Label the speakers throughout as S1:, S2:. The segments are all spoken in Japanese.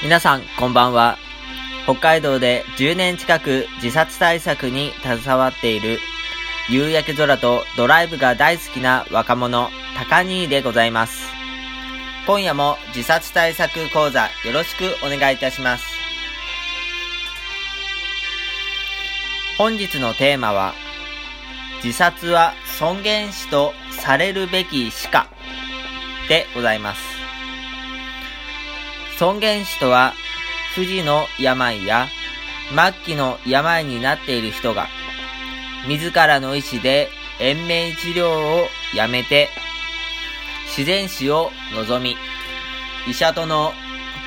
S1: 皆さん、こんばんは。北海道で10年近く自殺対策に携わっている夕焼け空とドライブが大好きな若者、高兄でございます。今夜も自殺対策講座よろしくお願いいたします。本日のテーマは、自殺は尊厳死とされるべきしかでございます。尊厳死とは不治の病や末期の病になっている人が自らの意思で延命治療をやめて自然死を望み医者との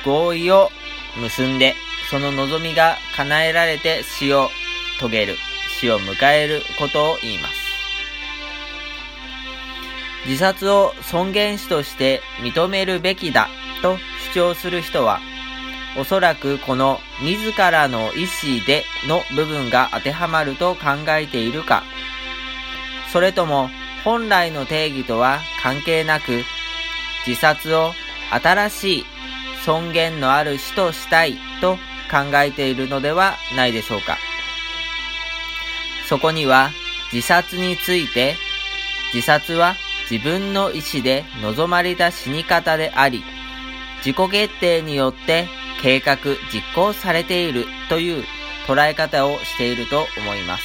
S1: 合意を結んでその望みが叶えられて死を遂げる死を迎えることを言います。自殺を尊厳死として認めるべきだと主張する人はおそらくこの自らの意思での部分が当てはまると考えているか、それとも本来の定義とは関係なく、自殺を新しい尊厳のある死としたいと考えているのではないでしょうか。そこには自殺について、自殺は自分の意思で望まれた死に方であり、自己決定によって計画、実行されているという捉え方をしていると思います。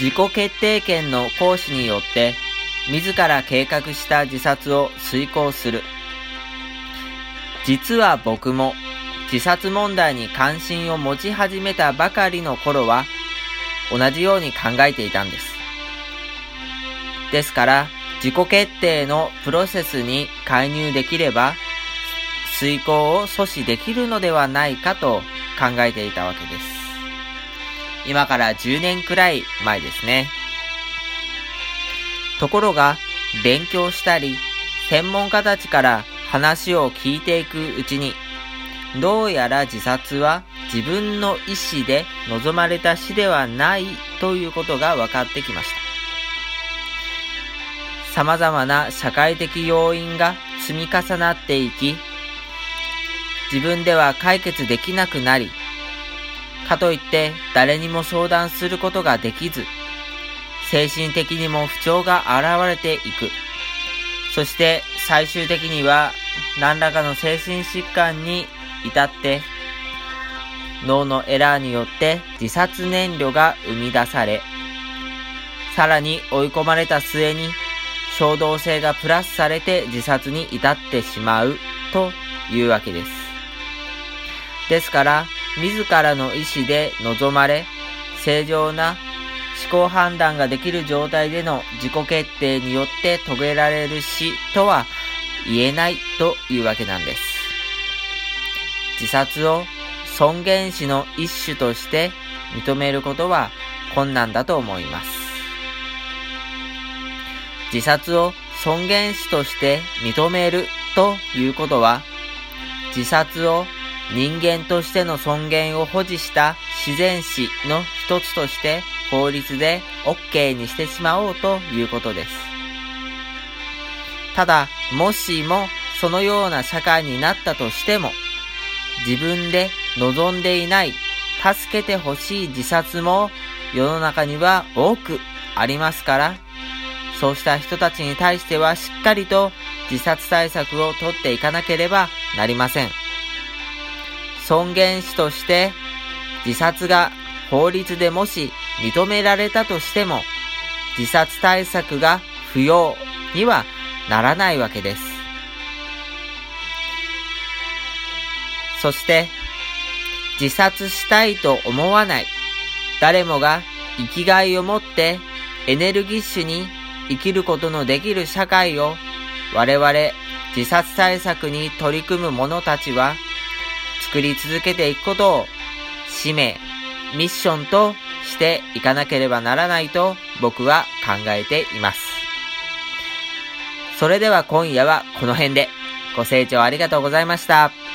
S1: 自己決定権の行使によって自ら計画した自殺を遂行する。実は僕も自殺問題に関心を持ち始めたばかりの頃は同じように考えていたんです。ですから自己決定のプロセスに介入できれば、遂行を阻止できるのではないかと考えていたわけです。今から10年くらい前ですね。ところが、勉強したり、専門家たちから話を聞いていくうちに、どうやら自殺は自分の意思で望まれた死ではないということが分かってきました。様々な社会的要因が積み重なっていき、自分では解決できなくなり、かといって誰にも相談することができず、精神的にも不調が現れていく。そして最終的には何らかの精神疾患に至って脳のエラーによって自殺燃料が生み出され、さらに追い込まれた末に衝動性がプラスされて自殺に至ってしまうというわけです。ですから、自らの意思で望まれ、正常な思考判断ができる状態での自己決定によって遂げられる死とは言えないというわけなんです。自殺を尊厳死の一種として認めることは困難だと思います。自殺を尊厳死として認めるということは、自殺を人間としての尊厳を保持した自然死の一つとして法律で OK にしてしまおうということです。ただ、もしもそのような社会になったとしても、自分で望んでいない、助けてほしい自殺も世の中には多くありますから、そうした人たちに対してはしっかりと自殺対策をとっていかなければなりません。尊厳死として自殺が法律でもし認められたとしても自殺対策が不要にはならないわけです。そして自殺したいと思わない誰もが生きがいを持ってエネルギッシュに生きることのできる社会を我々自殺対策に取り組む者たちは作り続けていくことを使命、ミッションとしていかなければならないと僕は考えています。それでは今夜はこの辺でご清聴ありがとうございました。